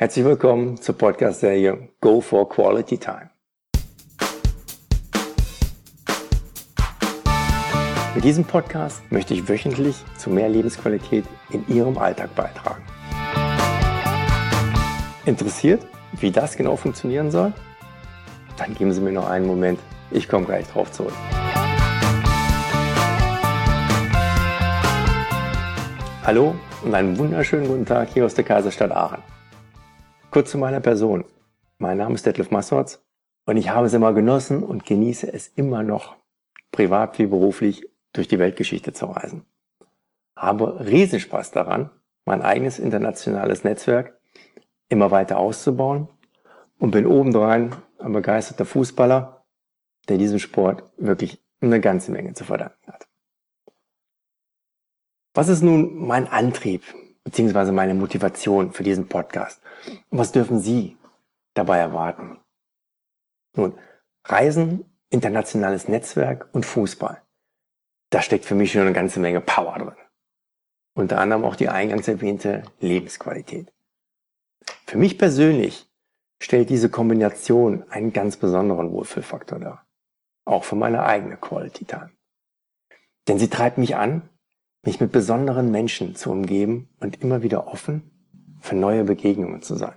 Herzlich willkommen zur Podcast-Serie Go for Quality Time. Mit diesem Podcast möchte ich wöchentlich zu mehr Lebensqualität in Ihrem Alltag beitragen. Interessiert, wie das genau funktionieren soll? Dann geben Sie mir noch einen Moment. Ich komme gleich drauf zurück. Hallo und einen wunderschönen guten Tag hier aus der Kaiserstadt Aachen. Kurz zu meiner Person. Mein Name ist Detlef Massotz und ich habe es immer genossen und genieße es immer noch, privat wie beruflich durch die Weltgeschichte zu reisen. Habe Riesenspaß daran, mein eigenes internationales Netzwerk immer weiter auszubauen und bin obendrein ein begeisterter Fußballer, der diesem Sport wirklich eine ganze Menge zu verdanken hat. Was ist nun mein Antrieb beziehungsweise meine Motivation für diesen Podcast? Und was dürfen Sie dabei erwarten? Nun, Reisen, internationales Netzwerk und Fußball. Da steckt für mich schon eine ganze Menge Power drin. Unter anderem auch die eingangs erwähnte Lebensqualität. Für mich persönlich stellt diese Kombination einen ganz besonderen Wohlfühlfaktor dar. Auch für meine eigene Quality Time. Denn sie treibt mich an, mich mit besonderen Menschen zu umgeben und immer wieder offen für neue Begegnungen zu sein,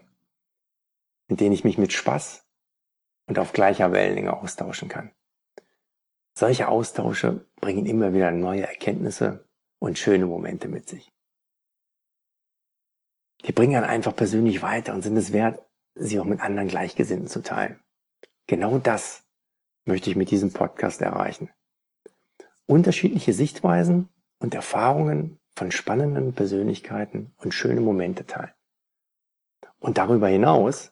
mit denen ich mich mit Spaß und auf gleicher Wellenlänge austauschen kann. Solche Austausche bringen immer wieder neue Erkenntnisse und schöne Momente mit sich. Die bringen einen einfach persönlich weiter und sind es wert, sie auch mit anderen Gleichgesinnten zu teilen. Genau das möchte ich mit diesem Podcast erreichen. Unterschiedliche Sichtweisen und Erfahrungen von spannenden Persönlichkeiten und schöne Momente teilen. Und darüber hinaus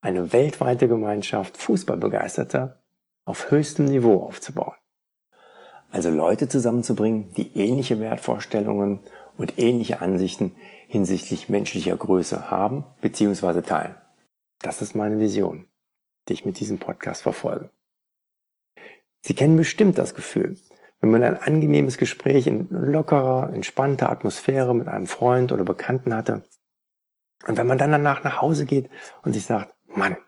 eine weltweite Gemeinschaft Fußballbegeisterter auf höchstem Niveau aufzubauen. Also Leute zusammenzubringen, die ähnliche Wertvorstellungen und ähnliche Ansichten hinsichtlich menschlicher Größe haben bzw. teilen. Das ist meine Vision, die ich mit diesem Podcast verfolge. Sie kennen bestimmt das Gefühl, wenn man ein angenehmes Gespräch in lockerer, entspannter Atmosphäre mit einem Freund oder Bekannten hatte. Und wenn man dann danach nach Hause geht und sich sagt, Mann,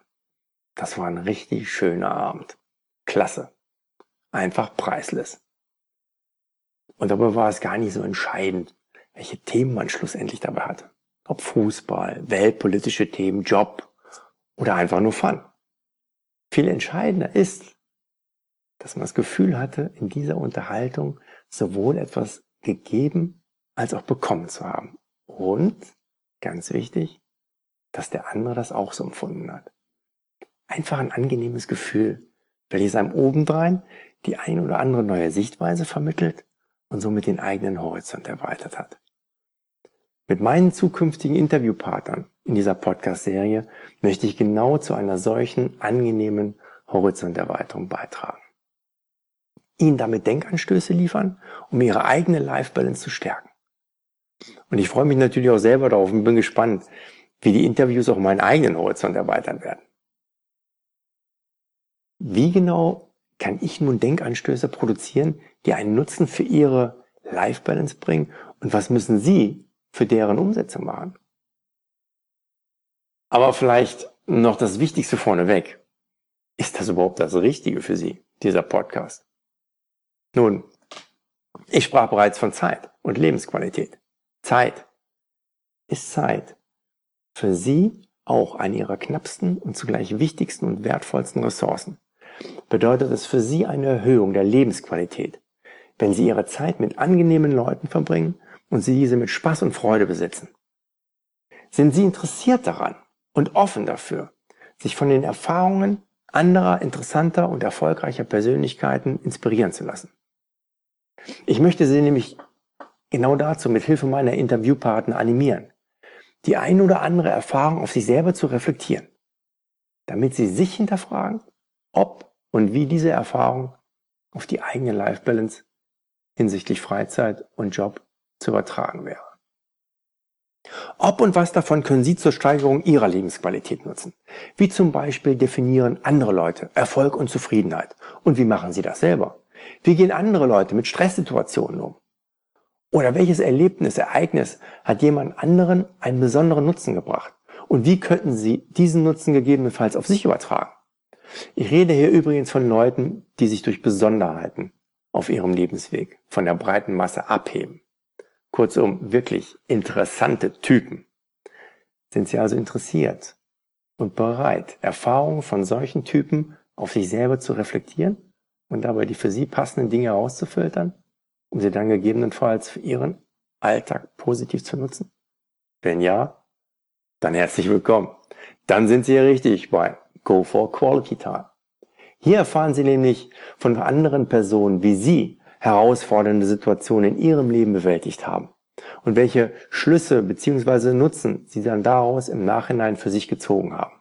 das war ein richtig schöner Abend. Klasse. Einfach preislos. Und dabei war es gar nicht so entscheidend, welche Themen man schlussendlich dabei hatte. Ob Fußball, weltpolitische Themen, Job oder einfach nur Fun. Viel entscheidender ist, dass man das Gefühl hatte, in dieser Unterhaltung sowohl etwas gegeben als auch bekommen zu haben. Und, ganz wichtig, dass der andere das auch so empfunden hat. Einfach ein angenehmes Gefühl, welches einem obendrein die ein oder andere neue Sichtweise vermittelt und somit den eigenen Horizont erweitert hat. Mit meinen zukünftigen Interviewpartnern in dieser Podcast-Serie möchte ich genau zu einer solchen angenehmen Horizonterweiterung beitragen ihnen damit Denkanstöße liefern, um ihre eigene Life Balance zu stärken. Und ich freue mich natürlich auch selber darauf und bin gespannt, wie die Interviews auch meinen eigenen Horizont erweitern werden. Wie genau kann ich nun Denkanstöße produzieren, die einen Nutzen für Ihre Life Balance bringen und was müssen Sie für deren Umsetzung machen? Aber vielleicht noch das Wichtigste vorneweg. Ist das überhaupt das Richtige für Sie, dieser Podcast? Nun, ich sprach bereits von Zeit und Lebensqualität. Zeit ist Zeit. Für Sie auch eine Ihrer knappsten und zugleich wichtigsten und wertvollsten Ressourcen. Bedeutet es für Sie eine Erhöhung der Lebensqualität, wenn Sie Ihre Zeit mit angenehmen Leuten verbringen und Sie diese mit Spaß und Freude besitzen. Sind Sie interessiert daran und offen dafür, sich von den Erfahrungen anderer interessanter und erfolgreicher Persönlichkeiten inspirieren zu lassen? Ich möchte Sie nämlich genau dazu mit Hilfe meiner Interviewpartner animieren, die ein oder andere Erfahrung auf sich selber zu reflektieren, damit Sie sich hinterfragen, ob und wie diese Erfahrung auf die eigene Life Balance hinsichtlich Freizeit und Job zu übertragen wäre. Ob und was davon können Sie zur Steigerung Ihrer Lebensqualität nutzen? Wie zum Beispiel definieren andere Leute Erfolg und Zufriedenheit? Und wie machen Sie das selber? Wie gehen andere Leute mit Stresssituationen um? Oder welches Erlebnis, Ereignis hat jemand anderen einen besonderen Nutzen gebracht? Und wie könnten Sie diesen Nutzen gegebenenfalls auf sich übertragen? Ich rede hier übrigens von Leuten, die sich durch Besonderheiten auf ihrem Lebensweg von der breiten Masse abheben. Kurzum, wirklich interessante Typen. Sind Sie also interessiert und bereit, Erfahrungen von solchen Typen auf sich selber zu reflektieren und dabei die für Sie passenden Dinge herauszufiltern, um sie dann gegebenenfalls für Ihren Alltag positiv zu nutzen? Wenn ja, dann herzlich willkommen. Dann sind Sie hier richtig bei Go for Quality Time. Hier erfahren Sie nämlich von anderen Personen, wie Sie herausfordernde Situationen in Ihrem Leben bewältigt haben und welche Schlüsse bzw. Nutzen Sie dann daraus im Nachhinein für sich gezogen haben.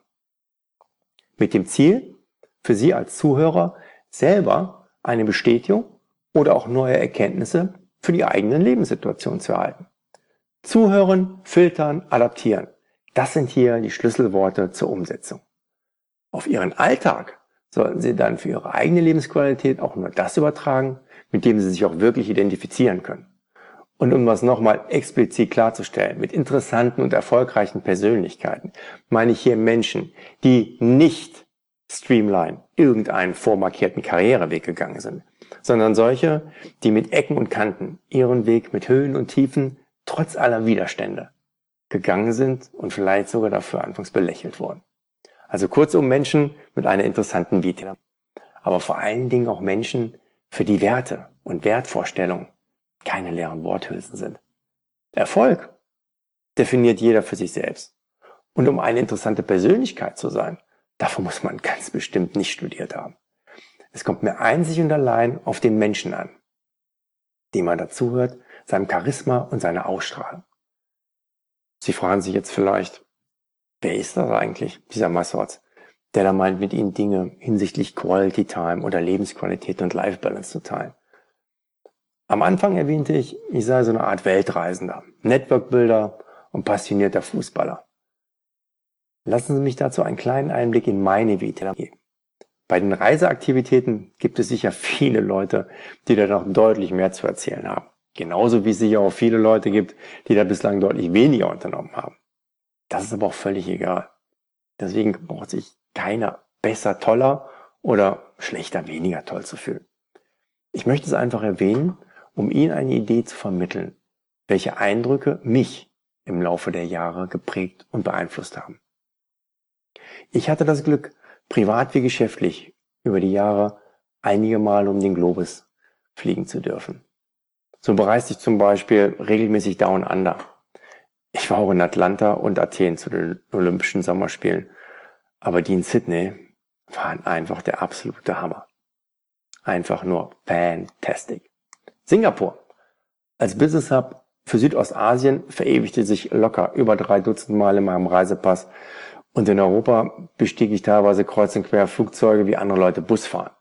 Mit dem Ziel, für Sie als Zuhörer selber eine Bestätigung oder auch neue Erkenntnisse für die eigenen Lebenssituation zu erhalten. Zuhören, filtern, adaptieren. Das sind hier die Schlüsselworte zur Umsetzung. Auf Ihren Alltag sollten Sie dann für Ihre eigene Lebensqualität auch nur das übertragen, mit dem Sie sich auch wirklich identifizieren können. Und um das nochmal explizit klarzustellen, mit interessanten und erfolgreichen Persönlichkeiten meine ich hier Menschen, die nicht streamline irgendeinen vormarkierten Karriereweg gegangen sind, sondern solche, die mit Ecken und Kanten ihren Weg mit Höhen und Tiefen trotz aller Widerstände gegangen sind und vielleicht sogar dafür anfangs belächelt wurden. Also kurzum Menschen mit einer interessanten Vita. Aber vor allen Dingen auch Menschen, für die Werte und Wertvorstellungen keine leeren Worthülsen sind. Erfolg definiert jeder für sich selbst. Und um eine interessante Persönlichkeit zu sein, dafür muss man ganz bestimmt nicht studiert haben. Es kommt mir einzig und allein auf den Menschen an, dem man dazuhört, seinem Charisma und seiner Ausstrahlung. Sie fragen sich jetzt vielleicht, wer ist das eigentlich, dieser Massotz, der da meint, mit Ihnen Dinge hinsichtlich Quality Time oder Lebensqualität und Life Balance zu teilen. Am Anfang erwähnte ich, ich sei so eine Art Weltreisender, Networkbuilder und passionierter Fußballer. Lassen Sie mich dazu einen kleinen Einblick in meine Vita geben. Bei den Reiseaktivitäten gibt es sicher viele Leute, die da noch deutlich mehr zu erzählen haben. Genauso wie es sicher auch viele Leute gibt, die da bislang deutlich weniger unternommen haben. Das ist aber auch völlig egal. Deswegen braucht sich keiner besser, toller oder schlechter, weniger toll zu fühlen. Ich möchte es einfach erwähnen, um Ihnen eine Idee zu vermitteln, welche Eindrücke mich im Laufe der Jahre geprägt und beeinflusst haben. Ich hatte das Glück, privat wie geschäftlich über die Jahre einige Mal um den Globus fliegen zu dürfen. So bereiste ich zum Beispiel regelmäßig Down Under. Ich war auch in Atlanta und Athen zu den Olympischen Sommerspielen. Aber die in Sydney waren einfach der absolute Hammer. Einfach nur fantastic. Singapur. Als Business Hub für Südostasien verewigte sich locker über drei Dutzend Mal in meinem Reisepass und in Europa bestieg ich teilweise kreuz und quer Flugzeuge, wie andere Leute Bus fahren.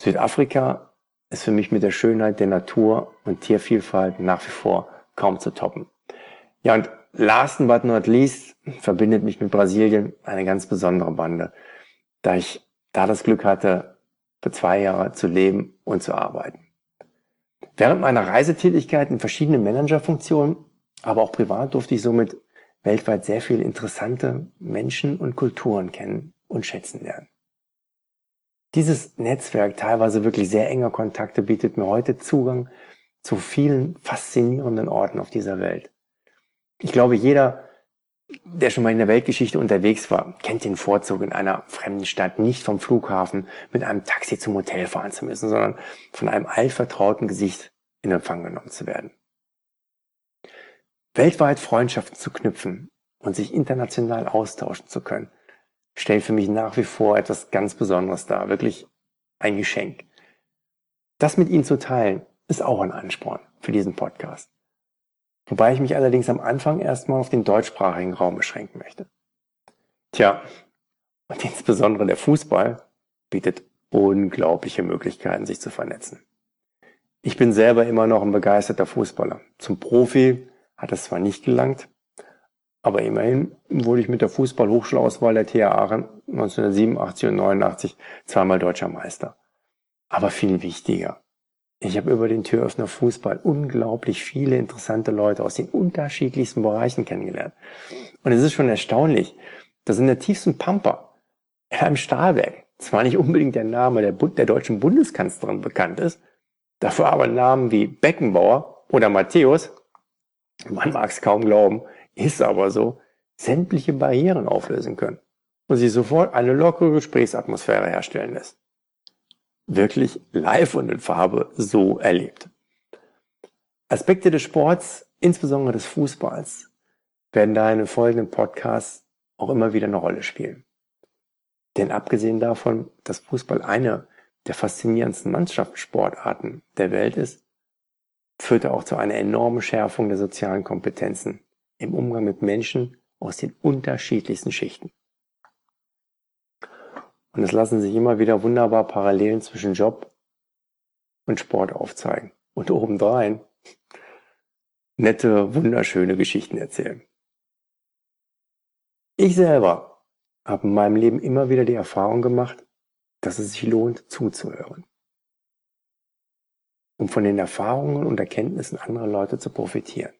Südafrika ist für mich mit der Schönheit der Natur und Tiervielfalt nach wie vor kaum zu toppen. Ja, und last but not least verbindet mich mit Brasilien eine ganz besondere Bande, da ich da das Glück hatte, für zwei Jahre zu leben und zu arbeiten. Während meiner Reisetätigkeit in verschiedenen Managerfunktionen, aber auch privat durfte ich somit weltweit sehr viele interessante Menschen und Kulturen kennen und schätzen lernen. Dieses Netzwerk teilweise wirklich sehr enger Kontakte bietet mir heute Zugang zu vielen faszinierenden Orten auf dieser Welt. Ich glaube, jeder, der schon mal in der Weltgeschichte unterwegs war, kennt den Vorzug, in einer fremden Stadt nicht vom Flughafen mit einem Taxi zum Hotel fahren zu müssen, sondern von einem altvertrauten Gesicht in Empfang genommen zu werden weltweit Freundschaften zu knüpfen und sich international austauschen zu können, stellt für mich nach wie vor etwas ganz Besonderes dar, wirklich ein Geschenk. Das mit Ihnen zu teilen, ist auch ein Ansporn für diesen Podcast. Wobei ich mich allerdings am Anfang erstmal auf den deutschsprachigen Raum beschränken möchte. Tja, und insbesondere der Fußball bietet unglaubliche Möglichkeiten, sich zu vernetzen. Ich bin selber immer noch ein begeisterter Fußballer. Zum Profi hat es zwar nicht gelangt, aber immerhin wurde ich mit der Fußballhochschulauswahl der TH Aachen 1987 und 89 zweimal deutscher Meister. Aber viel wichtiger. Ich habe über den Türöffner Fußball unglaublich viele interessante Leute aus den unterschiedlichsten Bereichen kennengelernt. Und es ist schon erstaunlich, dass in der tiefsten Pampa, in einem Stahlwerk, zwar nicht unbedingt der Name der, der deutschen Bundeskanzlerin bekannt ist, dafür aber Namen wie Beckenbauer oder Matthäus, man mag es kaum glauben, ist aber so, sämtliche Barrieren auflösen können und sich sofort eine lockere Gesprächsatmosphäre herstellen lässt. Wirklich live und in Farbe so erlebt. Aspekte des Sports, insbesondere des Fußballs, werden da in den folgenden Podcasts auch immer wieder eine Rolle spielen. Denn abgesehen davon, dass Fußball eine der faszinierendsten Mannschaftssportarten der Welt ist, führt er auch zu einer enormen Schärfung der sozialen Kompetenzen im Umgang mit Menschen aus den unterschiedlichsten Schichten. Und es lassen sich immer wieder wunderbar Parallelen zwischen Job und Sport aufzeigen. Und obendrein nette, wunderschöne Geschichten erzählen. Ich selber habe in meinem Leben immer wieder die Erfahrung gemacht, dass es sich lohnt, zuzuhören. Um von den Erfahrungen und Erkenntnissen anderer Leute zu profitieren.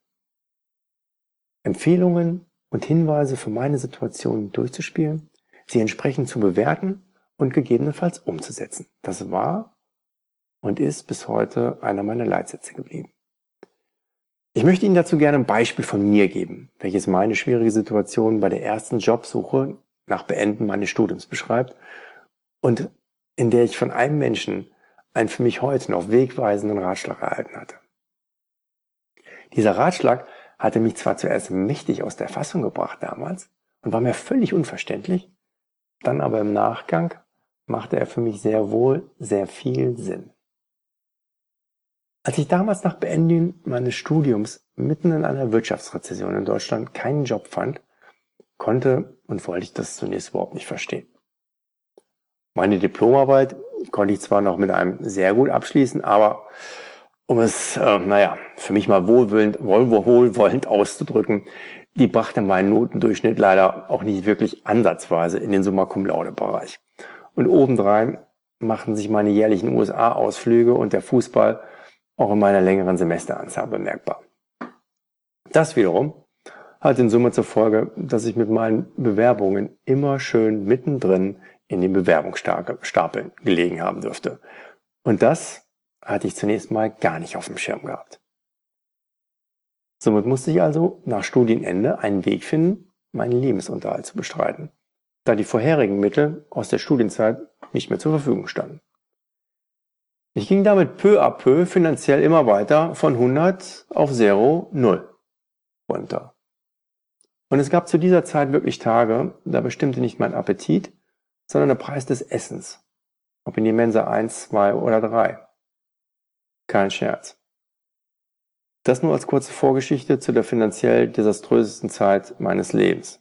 Empfehlungen und Hinweise für meine Situation durchzuspielen, sie entsprechend zu bewerten und gegebenenfalls umzusetzen. Das war und ist bis heute einer meiner Leitsätze geblieben. Ich möchte Ihnen dazu gerne ein Beispiel von mir geben, welches meine schwierige Situation bei der ersten Jobsuche nach Beenden meines Studiums beschreibt und in der ich von einem Menschen einen für mich heute noch wegweisenden Ratschlag erhalten hatte. Dieser Ratschlag hatte mich zwar zuerst mächtig aus der Fassung gebracht damals und war mir völlig unverständlich, dann aber im Nachgang machte er für mich sehr wohl sehr viel Sinn. Als ich damals nach Beendigung meines Studiums mitten in einer Wirtschaftsrezession in Deutschland keinen Job fand, konnte und wollte ich das zunächst überhaupt nicht verstehen. Meine Diplomarbeit konnte ich zwar noch mit einem sehr gut abschließen, aber um es, äh, naja, für mich mal wohlwollend, wohlwollend auszudrücken, die brachte meinen Notendurchschnitt leider auch nicht wirklich ansatzweise in den Summa Cum Laude Bereich. Und obendrein machten sich meine jährlichen USA-Ausflüge und der Fußball auch in meiner längeren Semesteranzahl bemerkbar. Das wiederum hat in Summe zur Folge, dass ich mit meinen Bewerbungen immer schön mittendrin in den Bewerbungsstapeln gelegen haben dürfte. Und das hatte ich zunächst mal gar nicht auf dem Schirm gehabt. Somit musste ich also nach Studienende einen Weg finden, meinen Lebensunterhalt zu bestreiten, da die vorherigen Mittel aus der Studienzeit nicht mehr zur Verfügung standen. Ich ging damit peu à peu finanziell immer weiter von 100 auf 0, 0 runter. Und es gab zu dieser Zeit wirklich Tage, da bestimmte nicht mein Appetit, sondern der Preis des Essens. Ob in die Mensa 1, 2 oder 3. Kein Scherz. Das nur als kurze Vorgeschichte zu der finanziell desaströsesten Zeit meines Lebens.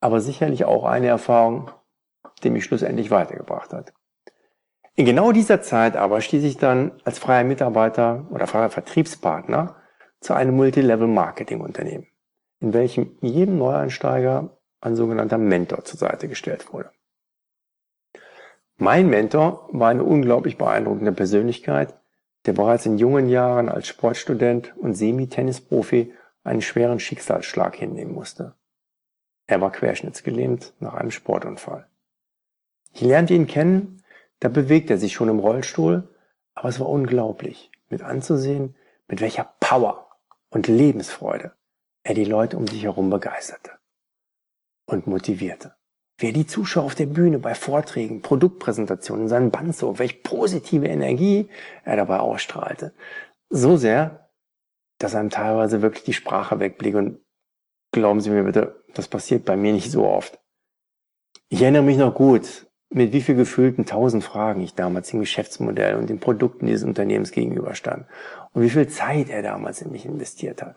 Aber sicherlich auch eine Erfahrung, die mich schlussendlich weitergebracht hat. In genau dieser Zeit aber stieß ich dann als freier Mitarbeiter oder freier Vertriebspartner zu einem Multilevel-Marketing-Unternehmen, in welchem jedem Neueinsteiger ein sogenannter Mentor zur Seite gestellt wurde. Mein Mentor war eine unglaublich beeindruckende Persönlichkeit, der bereits in jungen Jahren als Sportstudent und Semi-Tennisprofi einen schweren Schicksalsschlag hinnehmen musste. Er war querschnittsgelähmt nach einem Sportunfall. Ich lernte ihn kennen, da bewegte er sich schon im Rollstuhl, aber es war unglaublich, mit anzusehen, mit welcher Power und Lebensfreude er die Leute um sich herum begeisterte und motivierte. Wer die Zuschauer auf der Bühne bei Vorträgen, Produktpräsentationen, seinen Band so, welch positive Energie er dabei ausstrahlte. So sehr, dass einem teilweise wirklich die Sprache wegblieb und glauben Sie mir bitte, das passiert bei mir nicht so oft. Ich erinnere mich noch gut, mit wie viel gefühlten tausend Fragen ich damals dem Geschäftsmodell und den Produkten dieses Unternehmens gegenüberstand und wie viel Zeit er damals in mich investiert hat.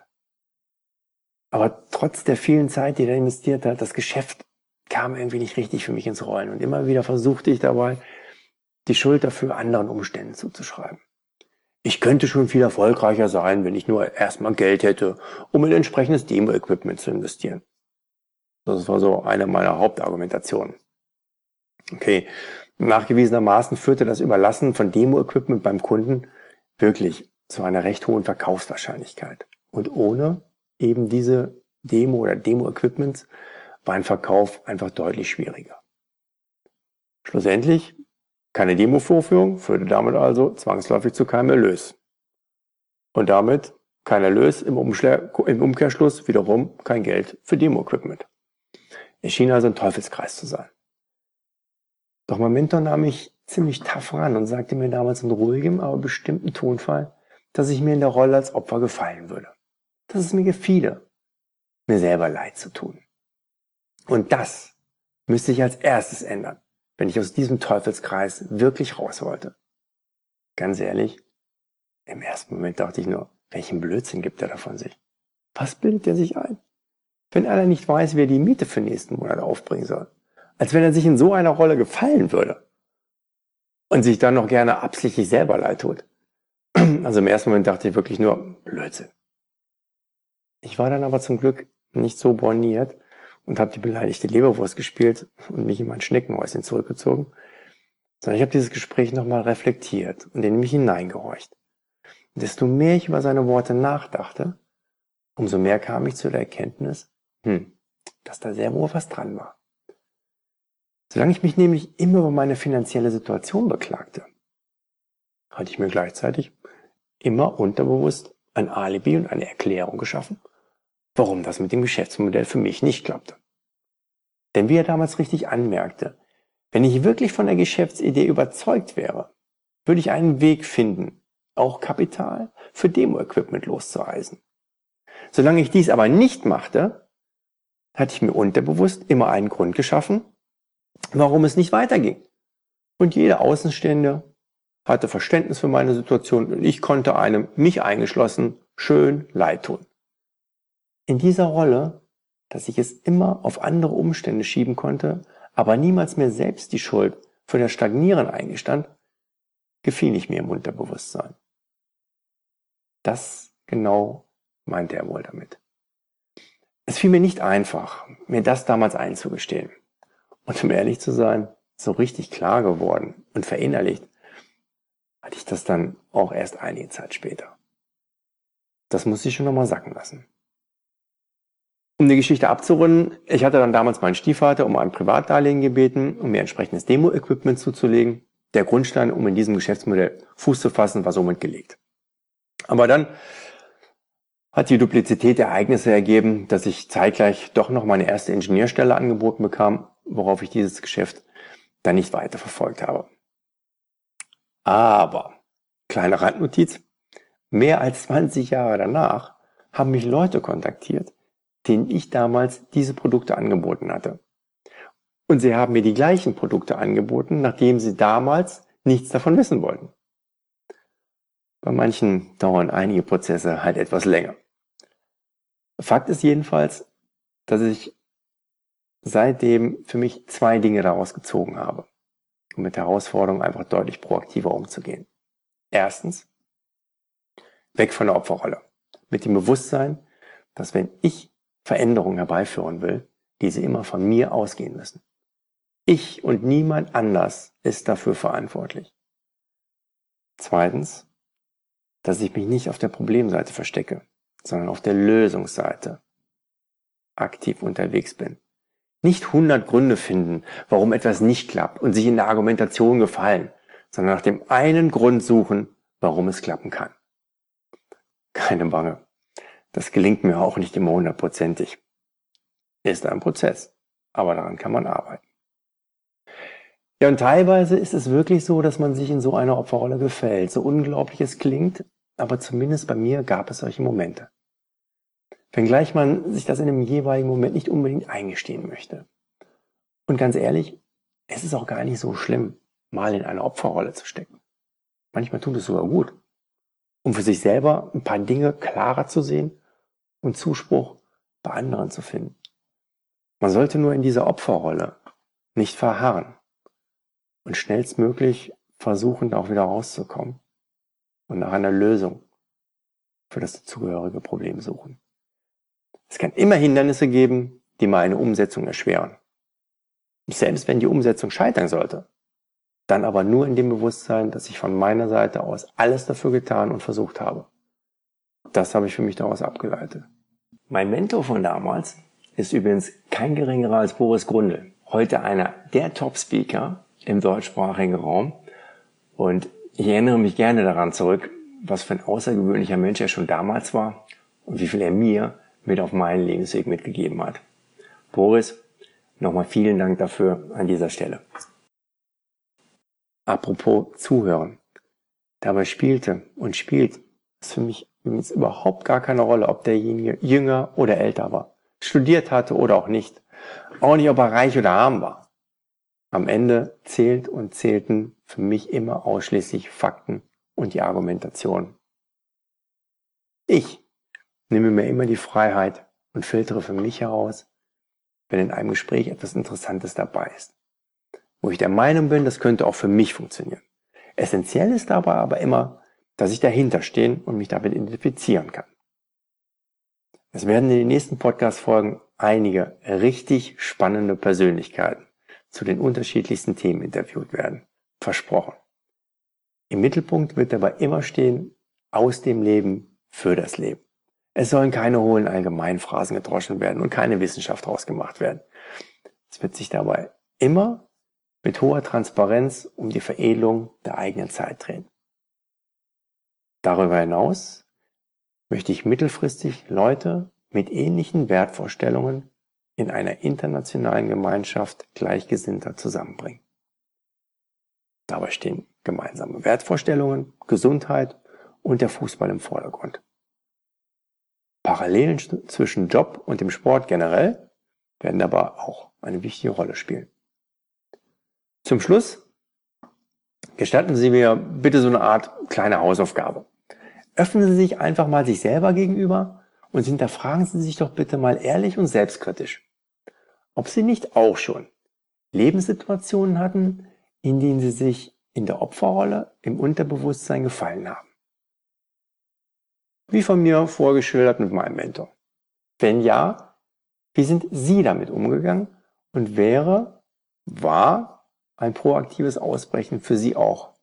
Aber trotz der vielen Zeit, die er investiert hat, das Geschäft kam irgendwie nicht richtig für mich ins Rollen. Und immer wieder versuchte ich dabei, die Schuld dafür anderen Umständen zuzuschreiben. Ich könnte schon viel erfolgreicher sein, wenn ich nur erstmal Geld hätte, um in entsprechendes Demo-Equipment zu investieren. Das war so eine meiner Hauptargumentationen. Okay, nachgewiesenermaßen führte das Überlassen von Demo-Equipment beim Kunden Wirklich zu einer recht hohen Verkaufswahrscheinlichkeit. Und ohne eben diese Demo oder Demo-Equipment war ein Verkauf einfach deutlich schwieriger. Schlussendlich, keine Demo-Vorführung führte damit also zwangsläufig zu keinem Erlös. Und damit kein Erlös im, im Umkehrschluss wiederum kein Geld für Demo-Equipment. Es schien also ein Teufelskreis zu sein. Doch mein Mentor nahm mich ziemlich tough ran und sagte mir damals in ruhigem, aber bestimmten Tonfall, dass ich mir in der Rolle als Opfer gefallen würde. Dass es mir gefiele, mir selber leid zu tun. Und das müsste ich als erstes ändern, wenn ich aus diesem Teufelskreis wirklich raus wollte. Ganz ehrlich, im ersten Moment dachte ich nur, welchen Blödsinn gibt er da von sich? Was bildet er sich ein? Wenn einer nicht weiß, wer die Miete für nächsten Monat aufbringen soll. Als wenn er sich in so einer Rolle gefallen würde. Und sich dann noch gerne absichtlich selber leid tut. Also im ersten Moment dachte ich wirklich nur, Blödsinn. Ich war dann aber zum Glück nicht so borniert und habe die beleidigte Leberwurst gespielt und mich in mein Schneckenhäuschen zurückgezogen, sondern ich habe dieses Gespräch nochmal reflektiert und in mich hineingehorcht. Und desto mehr ich über seine Worte nachdachte, umso mehr kam ich zu der Erkenntnis, hm, dass da sehr wohl was dran war. Solange ich mich nämlich immer über meine finanzielle Situation beklagte, hatte ich mir gleichzeitig immer unterbewusst ein Alibi und eine Erklärung geschaffen, warum das mit dem Geschäftsmodell für mich nicht klappte. Denn wie er damals richtig anmerkte, wenn ich wirklich von der Geschäftsidee überzeugt wäre, würde ich einen Weg finden, auch Kapital für Demo-Equipment loszureisen. Solange ich dies aber nicht machte, hatte ich mir unterbewusst immer einen Grund geschaffen, warum es nicht weiterging. Und jeder Außenstehende hatte Verständnis für meine Situation und ich konnte einem, mich eingeschlossen, schön leid tun. In dieser Rolle, dass ich es immer auf andere Umstände schieben konnte, aber niemals mir selbst die Schuld für das Stagnieren eingestand, gefiel ich mir im Unterbewusstsein. Das genau meinte er wohl damit. Es fiel mir nicht einfach, mir das damals einzugestehen. Und um ehrlich zu sein, so richtig klar geworden und verinnerlicht hatte ich das dann auch erst einige Zeit später. Das musste ich schon nochmal sacken lassen. Um die Geschichte abzurunden, ich hatte dann damals meinen Stiefvater um ein Privatdarlehen gebeten, um mir entsprechendes Demo-Equipment zuzulegen. Der Grundstein, um in diesem Geschäftsmodell Fuß zu fassen, war somit gelegt. Aber dann hat die Duplizität der Ereignisse ergeben, dass ich zeitgleich doch noch meine erste Ingenieurstelle angeboten bekam, worauf ich dieses Geschäft dann nicht weiter verfolgt habe. Aber, kleine Randnotiz, mehr als 20 Jahre danach haben mich Leute kontaktiert, denen ich damals diese Produkte angeboten hatte. Und sie haben mir die gleichen Produkte angeboten, nachdem sie damals nichts davon wissen wollten. Bei manchen dauern einige Prozesse halt etwas länger. Fakt ist jedenfalls, dass ich seitdem für mich zwei Dinge daraus gezogen habe, um mit Herausforderungen einfach deutlich proaktiver umzugehen. Erstens, weg von der Opferrolle. Mit dem Bewusstsein, dass wenn ich Veränderungen herbeiführen will, diese immer von mir ausgehen müssen. Ich und niemand anders ist dafür verantwortlich. Zweitens, dass ich mich nicht auf der Problemseite verstecke, sondern auf der Lösungsseite aktiv unterwegs bin. Nicht 100 Gründe finden, warum etwas nicht klappt und sich in der Argumentation gefallen, sondern nach dem einen Grund suchen, warum es klappen kann. Keine Bange. Das gelingt mir auch nicht immer hundertprozentig. Ist ein Prozess, aber daran kann man arbeiten. Ja, und teilweise ist es wirklich so, dass man sich in so einer Opferrolle gefällt. So unglaublich es klingt, aber zumindest bei mir gab es solche Momente. Wenngleich man sich das in dem jeweiligen Moment nicht unbedingt eingestehen möchte. Und ganz ehrlich, es ist auch gar nicht so schlimm, mal in eine Opferrolle zu stecken. Manchmal tut es sogar gut, um für sich selber ein paar Dinge klarer zu sehen und Zuspruch bei anderen zu finden. Man sollte nur in dieser Opferrolle nicht verharren und schnellstmöglich versuchen, auch wieder rauszukommen und nach einer Lösung für das dazugehörige Problem suchen. Es kann immer Hindernisse geben, die mal eine Umsetzung erschweren. Selbst wenn die Umsetzung scheitern sollte, Dann aber nur in dem Bewusstsein, dass ich von meiner Seite aus alles dafür getan und versucht habe. Das habe ich für mich daraus abgeleitet. Mein Mentor von damals ist übrigens kein geringerer als Boris Grundl. Heute einer der Top-Speaker im deutschsprachigen Raum. Und ich erinnere mich gerne daran zurück, was für ein außergewöhnlicher Mensch er schon damals war und wie viel er mir mit auf meinen Lebensweg mitgegeben hat. Boris, nochmal vielen Dank dafür an dieser Stelle. Apropos Zuhören. Dabei spielte und spielt es für mich übrigens überhaupt gar keine Rolle, ob derjenige jünger oder älter war, studiert hatte oder auch nicht. Auch nicht, ob er reich oder arm war. Am Ende zählt und zählten für mich immer ausschließlich Fakten und die Argumentation. Ich nehme mir immer die Freiheit und filtere für mich heraus, wenn in einem Gespräch etwas Interessantes dabei ist, wo ich der Meinung bin, das könnte auch für mich funktionieren. Essentiell ist dabei aber immer, dass ich dahinter stehen und mich damit identifizieren kann. Es werden in den nächsten Podcast-Folgen einige richtig spannende Persönlichkeiten zu den unterschiedlichsten Themen interviewt werden. Versprochen. Im Mittelpunkt wird dabei immer stehen, aus dem Leben für das Leben. Es sollen keine hohlen Allgemeinphrasen gedroschen werden und keine Wissenschaft draus gemacht werden. Es wird sich dabei immer mit hoher Transparenz um die Veredelung der eigenen Zeit drehen. Darüber hinaus möchte ich mittelfristig Leute mit ähnlichen Wertvorstellungen in einer internationalen Gemeinschaft Gleichgesinnter zusammenbringen. Dabei stehen gemeinsame Wertvorstellungen, Gesundheit und der Fußball im Vordergrund. Parallelen zwischen Job und dem Sport generell werden aber auch eine wichtige Rolle spielen. Zum Schluss gestatten Sie mir bitte so eine Art kleine Hausaufgabe. Öffnen Sie sich einfach mal sich selber gegenüber und hinterfragen Sie sich doch bitte mal ehrlich und selbstkritisch, ob Sie nicht auch schon Lebenssituationen hatten, in denen Sie sich in der Opferrolle im Unterbewusstsein gefallen haben wie von mir vorgeschildert mit meinem Mentor? Wenn ja, wie sind Sie damit umgegangen und wäre, war ein proaktives Ausbrechen für Sie auch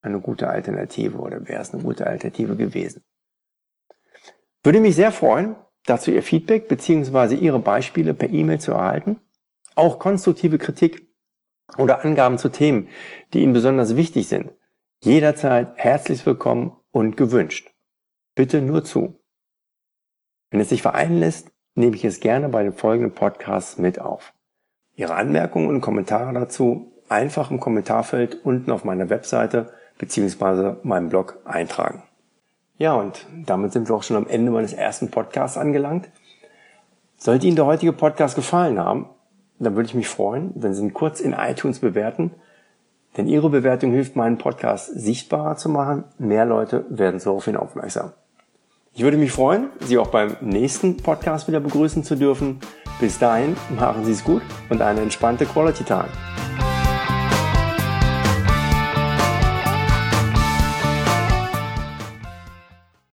eine gute Alternative oder wäre es eine gute Alternative gewesen? Würde mich sehr freuen, dazu Ihr Feedback bzw. Ihre Beispiele per E-Mail zu erhalten. Auch konstruktive Kritik oder Angaben zu Themen, die Ihnen besonders wichtig sind. Jederzeit herzlich willkommen und gewünscht. Bitte nur zu. Wenn es sich vereinen lässt, nehme ich es gerne bei den folgenden Podcasts mit auf. Ihre Anmerkungen und Kommentare dazu einfach im Kommentarfeld unten auf meiner Webseite bzw. meinem Blog eintragen. Ja, und damit sind wir auch schon am Ende meines ersten Podcasts angelangt. Sollte Ihnen der heutige Podcast gefallen haben, dann würde ich mich freuen, wenn Sie ihn kurz in iTunes bewerten, denn Ihre Bewertung hilft meinen Podcast sichtbarer zu machen. Mehr Leute werden so auf ihn aufmerksam. Ich würde mich freuen, Sie auch beim nächsten Podcast wieder begrüßen zu dürfen. Bis dahin, machen Sie es gut und eine entspannte Quality Time.